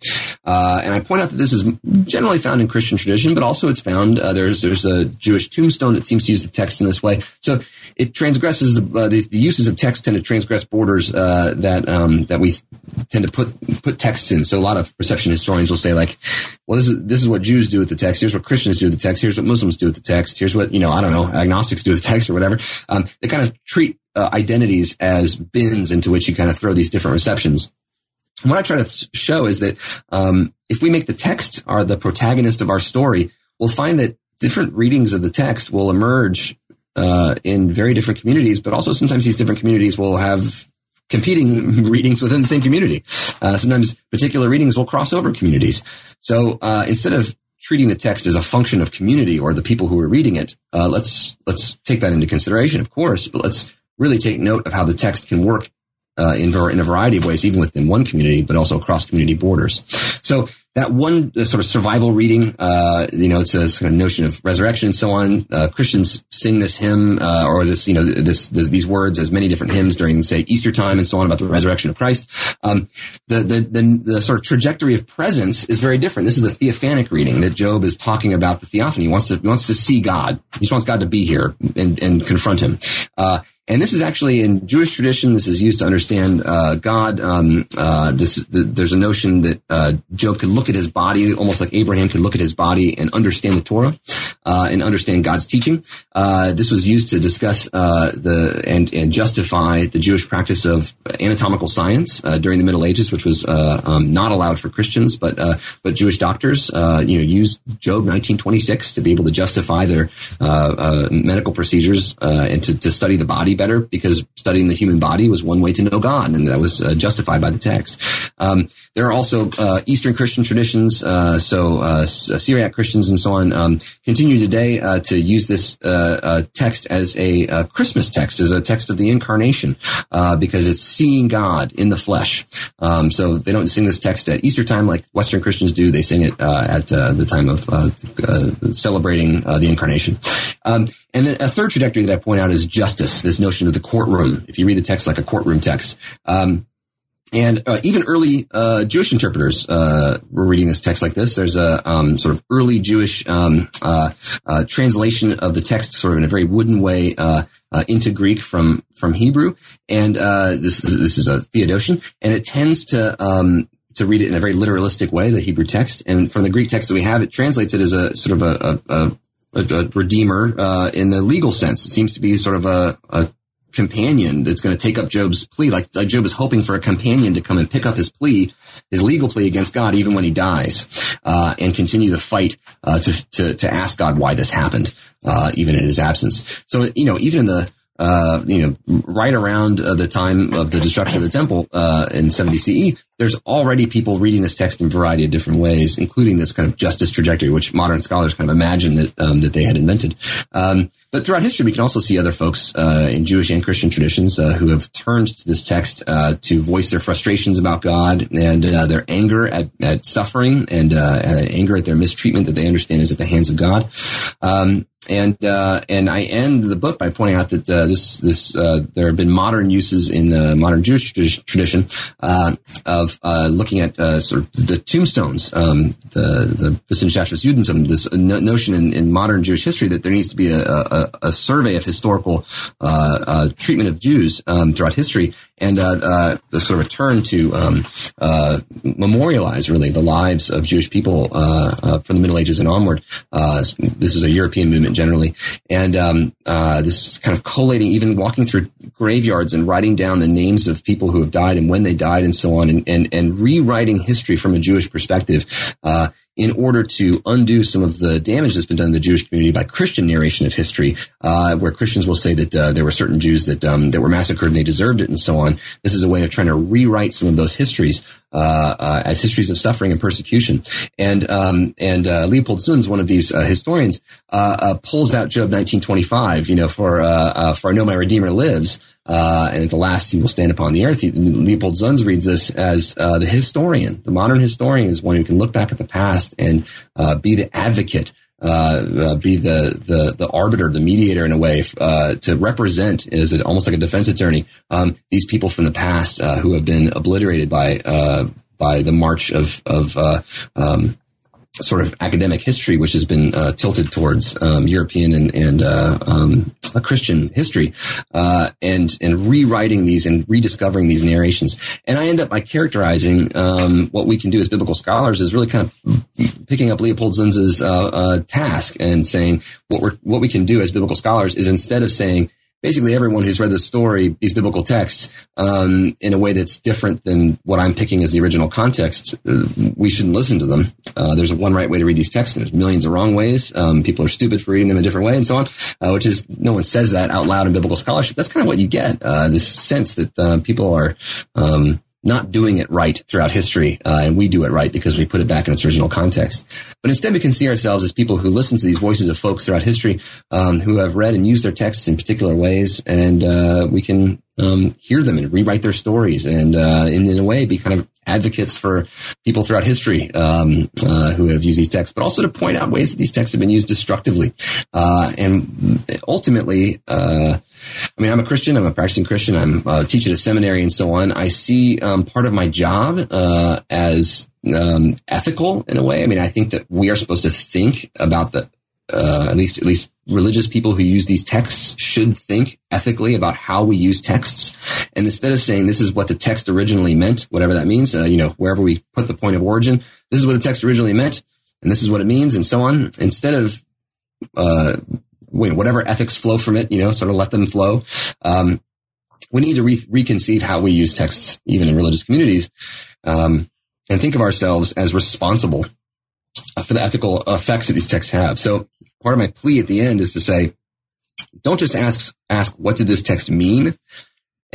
Uh, and I point out that this is generally found in Christian tradition, but also it's found uh, there's there's a Jewish tombstone that seems to use the text in this way. So it transgresses the uh, the, the, uses of text tend to transgress borders uh, that um, that we tend to put put texts in. So a lot of reception historians will say like, well, this is this is what Jews do with the text. Here's what Christians do with the text. Here's what Muslims do with the text. Here's what you know I don't know agnostics do with the text or whatever. Um, they kind of treat uh, identities as bins into which you kind of throw these different receptions. What I try to show is that um, if we make the text are the protagonist of our story, we'll find that different readings of the text will emerge uh, in very different communities, but also sometimes these different communities will have competing *laughs* readings within the same community. Uh, sometimes particular readings will cross over communities. So uh, instead of treating the text as a function of community or the people who are reading it, uh, let's let's take that into consideration, of course, but let's really take note of how the text can work uh, in, in a variety of ways, even within one community, but also across community borders. So that one sort of survival reading, uh, you know, it's a of notion of resurrection and so on. Uh, Christians sing this hymn, uh, or this, you know, this, this, these words as many different hymns during, say, Easter time and so on about the resurrection of Christ. Um, the, the, the, the, sort of trajectory of presence is very different. This is the theophanic reading that Job is talking about the theophany. He wants to, he wants to see God. He just wants God to be here and, and confront him. And this is actually in Jewish tradition. This is used to understand uh, God. Um, uh, this the, there's a notion that uh, Job could look at his body, almost like Abraham could look at his body and understand the Torah uh, and understand God's teaching. Uh, this was used to discuss uh, the and and justify the Jewish practice of anatomical science during the Middle Ages, which was um, not allowed for Christians, but but Jewish doctors, you know, used Job 1926 to be able to justify their medical procedures and to, to study the body better because studying the human body was one way to know God, and that was uh, justified by the text. Um, there are also uh, Eastern Christian traditions, uh, so uh, uh, Syriac Christians and so on um, continue today uh, to use this text as a Christmas text, as a text of the incarnation, because it's seeing God in the flesh. Um, so they don't sing this text at Easter time like Western Christians do. They sing it at the time of celebrating the incarnation. Um, and then a third trajectory that I point out is justice, this notion of the courtroom. If you read the text like a courtroom text, um, and uh, even early uh, Jewish interpreters uh, were reading this text like this. There's a um, sort of early Jewish um, uh, uh, translation of the text, sort of in a very wooden way, uh, into Greek from from Hebrew. And this this is a Theodotion, and it tends to um, to read it in a very literalistic way, the Hebrew text. And from the Greek text that we have, it translates it as a sort of a, a, a a, redeemer uh, in the legal sense. It seems to be sort of a companion that's going to take up Job's plea. Like, like, Job is hoping for a companion to come and pick up his plea, his legal plea against God, even when he dies, uh, and continue the fight uh, to, to to ask God why this happened, uh, even in his absence. So you know, even in the uh, you know, right around uh, the time of the destruction of the temple uh, in 70 CE, there's already people reading this text in a variety of different ways, including this kind of justice trajectory, which modern scholars kind of imagine that um, that they had invented. Um, but throughout history, we can also see other folks uh, in Jewish and Christian traditions uh, who have turned to this text uh, to voice their frustrations about God and their anger at, at suffering and anger at their mistreatment that they understand is at the hands of God. Um, and uh, and I end the book by pointing out that uh, this this uh, there have been modern uses in the modern Jewish tradition uh, of uh, looking at uh, sort of the tombstones, um, the the Wissenschafts Judentum, this notion in, in, modern Jewish history that there needs to be a, a, a survey of historical treatment of Jews um, throughout history, and uh, uh, sort of a turn to um, uh, memorialize really the lives of Jewish people uh, uh, from the Middle Ages and onward. Uh, this was a European movement generally, and um, this kind of collating, even walking through graveyards and writing down the names of people who have died and when they died and so on, and and, and rewriting history from a Jewish perspective in order to undo some of the damage that's been done in the Jewish community by Christian narration of history, uh, where Christians will say that uh, there were certain Jews that um, that were massacred and they deserved it, and so on. This is a way of trying to rewrite some of those histories uh, uh as histories of suffering and persecution. And um, and uh, Leopold Zunz, one of these uh, historians, pulls out Job 1925. You know, for for I know my Redeemer lives. Uh, and at the last he will stand upon the earth. Leopold Zunz reads this as uh, the historian. The modern historian is one who can look back at the past and uh, be the advocate, uh, uh, be the, the the arbiter, the mediator in a way uh, to represent a, almost like a defense attorney um, these people from the past who have been obliterated by by the march of of um, sort of academic history, which has been uh, tilted towards um, European and, and uh, um, Christian history, uh, and and rewriting these and rediscovering these narrations. And I end up by characterizing um, what we can do as biblical scholars is really kind of picking up Leopold Zunz's uh, uh, task and saying what we what we can do as biblical scholars is instead of saying basically everyone who's read the story, these biblical texts, um, in a way that's different than what I'm picking as the original context, uh, we shouldn't listen to them. Uh, there's one right way to read these texts, and there's millions of wrong ways. Um, people are stupid for reading them a different way, and so on. Uh, which is no one says that out loud in biblical scholarship. That's kind of what you get. Uh, this sense that uh, people are. Um, not doing it right throughout history, uh, and we do it right because we put it back in its original context. But instead, we can see ourselves as people who listen to these voices of folks throughout history um, who have read and used their texts in particular ways, and uh, we can um, hear them and rewrite their stories, and uh, in, in, a way, be kind of advocates for people throughout history um, uh, who have used these texts, but also to point out ways that these texts have been used destructively, uh, and ultimately uh, I mean, I'm a Christian. I'm a practicing Christian. I'm uh, teaching at a seminary and so on. I see um, part of my job uh, as um, ethical in a way. I mean, I think that we are supposed to think about the uh, at least at least religious people who use these texts should think ethically about how we use texts. And instead of saying this is what the text originally meant, whatever that means, uh, you know, wherever we put the point of origin, this is what the text originally meant, and this is what it means, and so on. Instead of uh, whatever ethics flow from it, you know, sort of let them flow. Um, we need to re- reconceive how we use texts, even in religious communities, um, and think of ourselves as responsible for the ethical effects that these texts have. So part of my plea at the end is to say, don't just ask, ask, what did this text mean?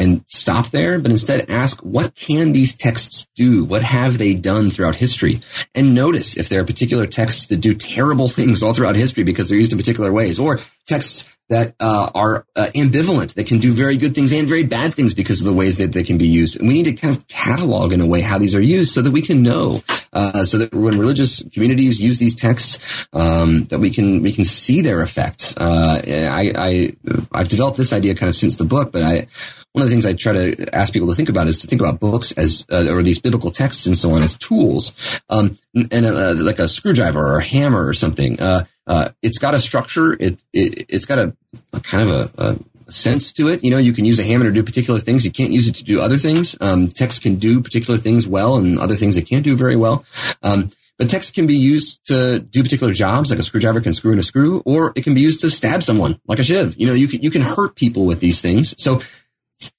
And stop there, but instead ask, what can these texts do? What have they done throughout history? And notice if there are particular texts that do terrible *laughs* things all throughout history because they're used in particular ways, or texts that uh, are uh, ambivalent, that can do very good things and very bad things because of the ways that they can be used. And we need to kind of catalog in a way how these are used so that we can know, uh, so that when religious communities use these texts, um, that we can we can see their effects. Uh, I, I I've developed this idea kind of since the book, but I one of the things I try to ask people to think about is to think about books as, uh, or these biblical texts and so on as tools, um, and uh, like a screwdriver or a hammer or something. Uh, uh it's got a structure. It, it has got a, a, kind of a, a, sense to it. You know, you can use a hammer to do particular things. You can't use it to do other things. Um, text can do particular things well, and other things it can't do very well. Um, but text can be used to do particular jobs, like a screwdriver can screw in a screw, or it can be used to stab someone, like a shiv. You know, you can you can hurt people with these things. So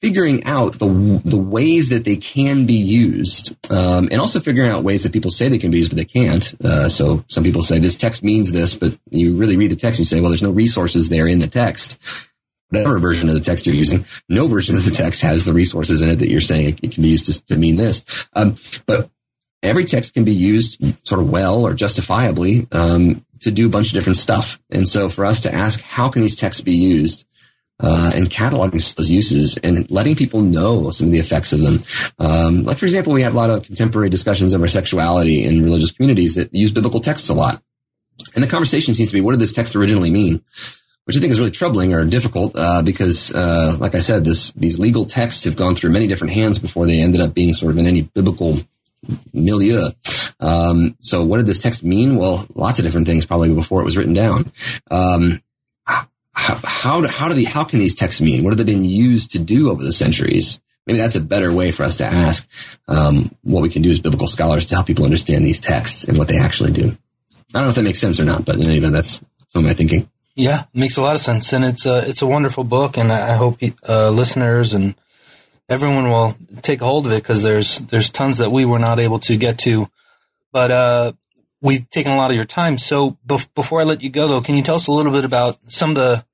figuring out the the ways that they can be used, um, and also figuring out ways that people say they can be used but they can't. Uh, so some people say this text means this, but you really read the text and you say, well, there's no resources there in the text. Whatever version of the text you're using, no version of the text has the resources in it that you're saying it, can be used to, to mean this. Um, but every text can be used sort of well or justifiably um, to do a bunch of different stuff. And so for us to ask, how can these texts be used? Uh, and cataloging those uses and letting people know some of the effects of them. Um, like, for example, we have a lot of contemporary discussions over sexuality in religious communities that use biblical texts a lot. And the conversation seems to be, what did this text originally mean? Which I think is really troubling or difficult uh, because, uh, like I said, this these legal texts have gone through many different hands before they ended up being sort of in any biblical milieu. Um, so what did this text mean? Well, lots of different things probably before it was written down. Um, how, how, do, how do the, how can these texts mean? What have they been used to do over the centuries? maybe that's a better way for us to ask um, what we can do as biblical scholars to help people understand these texts and what they actually do. I don't know if that makes sense or not, but in any event, that's some of my thinking. Yeah, makes a lot of sense, and it's a it's a wonderful book, and I hope uh, listeners and everyone will take hold of it because there's there's tons that we were not able to get to, but uh, we've taken a lot of your time. So bef- before I let you go, though, can you tell us a little bit about some of the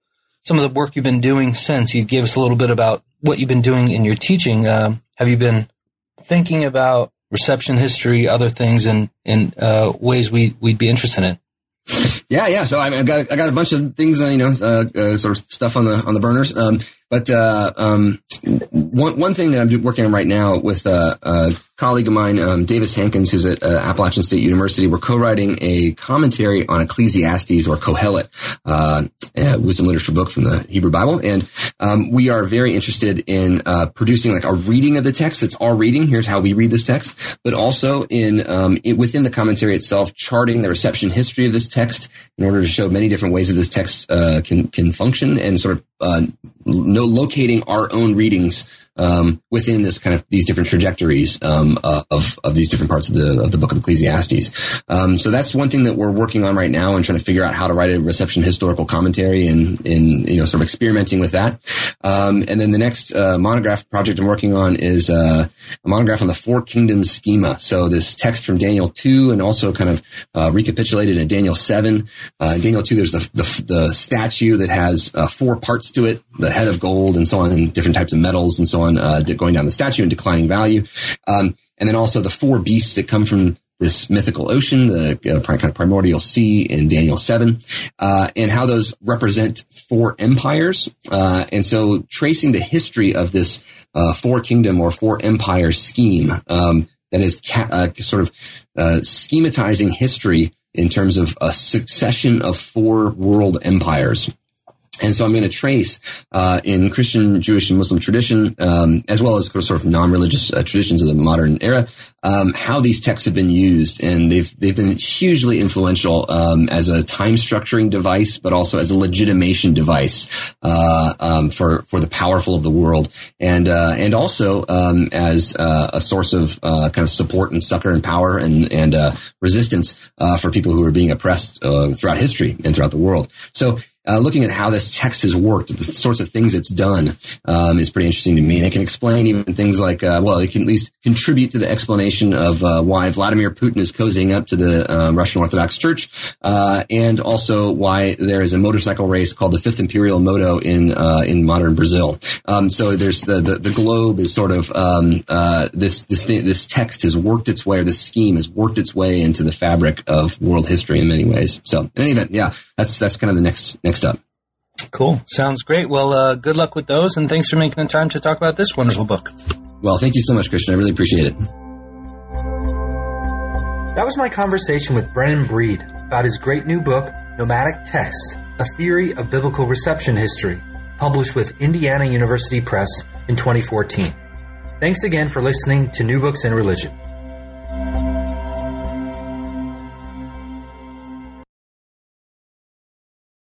some of the work you've been doing since? You gave us a little bit about what you've been doing in your teaching. Um, have you been thinking about reception history, other things, in in uh, ways we we'd be interested in? Yeah, yeah. So I mean, I got I got a bunch of things, uh, you know, uh, uh, sort of stuff on the on the burners. Um, but uh, um, one one thing that I'm working on right now with uh, a colleague of mine, um, Davis Hankins, who's at uh, Appalachian State University, we're co-writing a commentary on Ecclesiastes or Kohelet, wisdom literature book from the Hebrew Bible, and um, we are very interested in producing like a reading of the text. It's our reading. Here's how we read this text, but also in um, it, within the commentary itself, charting the reception history of this text in order to show many different ways that this text can can function and sort of uh, no, locating our own readings um, within this kind of these different trajectories um, uh, of of these different parts of the of the book of Ecclesiastes. Um, so that's one thing that we're working on right now and trying to figure out how to write a reception historical commentary and in you know sort of experimenting with that. Um, and then the next uh, monograph project I'm working on is uh, a monograph on the four kingdoms schema. So this text from Daniel two and also kind of uh, recapitulated in Daniel seven. Uh, in Daniel two, there's the, the, the statue that has uh, four parts to it: the head of gold and so on, and different types of metals and so on on uh, going down the statue and declining value. Um, and then also the four beasts that come from this mythical ocean, the uh, kind of primordial sea in Daniel 7, uh, and how those represent four empires. Uh, and so tracing the history of this uh, four kingdom or four empire scheme um, that is ca- uh, sort of uh, schematizing history in terms of a succession of four world empires. And so I'm going to trace uh, in Christian, Jewish, and Muslim tradition, um, as well as sort of non-religious uh, traditions of the modern era, um, how these texts have been used, and they've they've been hugely influential um, as a time structuring device, but also as a legitimation device uh, um, for for the powerful of the world, and uh, and also um, as uh, a source of uh, kind of support and succor and power and and resistance for people who are being oppressed throughout history and throughout the world. So uh, looking at how this text has worked, the sorts of things it's done, um, is pretty interesting to me. And it can explain even things like, uh, well, it can at least contribute to the explanation of uh, why Vladimir Putin is cozying up to the um, Russian Orthodox Church, uh, and also why there is a motorcycle race called the Fifth Imperial Moto in uh, in modern Brazil. Um, so there's the, the, the globe is sort of um, uh, this this this text has worked its way, or this scheme has worked its way into the fabric of world history in many ways. So in any event, yeah, that's that's kind of the next next next up. Cool. Sounds great. Well, uh, good luck with those, and thanks for making the time to talk about this wonderful book. Well, thank you so much, Christian. I really appreciate it. That was my conversation with Brennan Breed about his great new book, Nomadic Texts A Theory of Biblical Reception History, published with Indiana University Press in 2014. Thanks again for listening to New Books in Religion.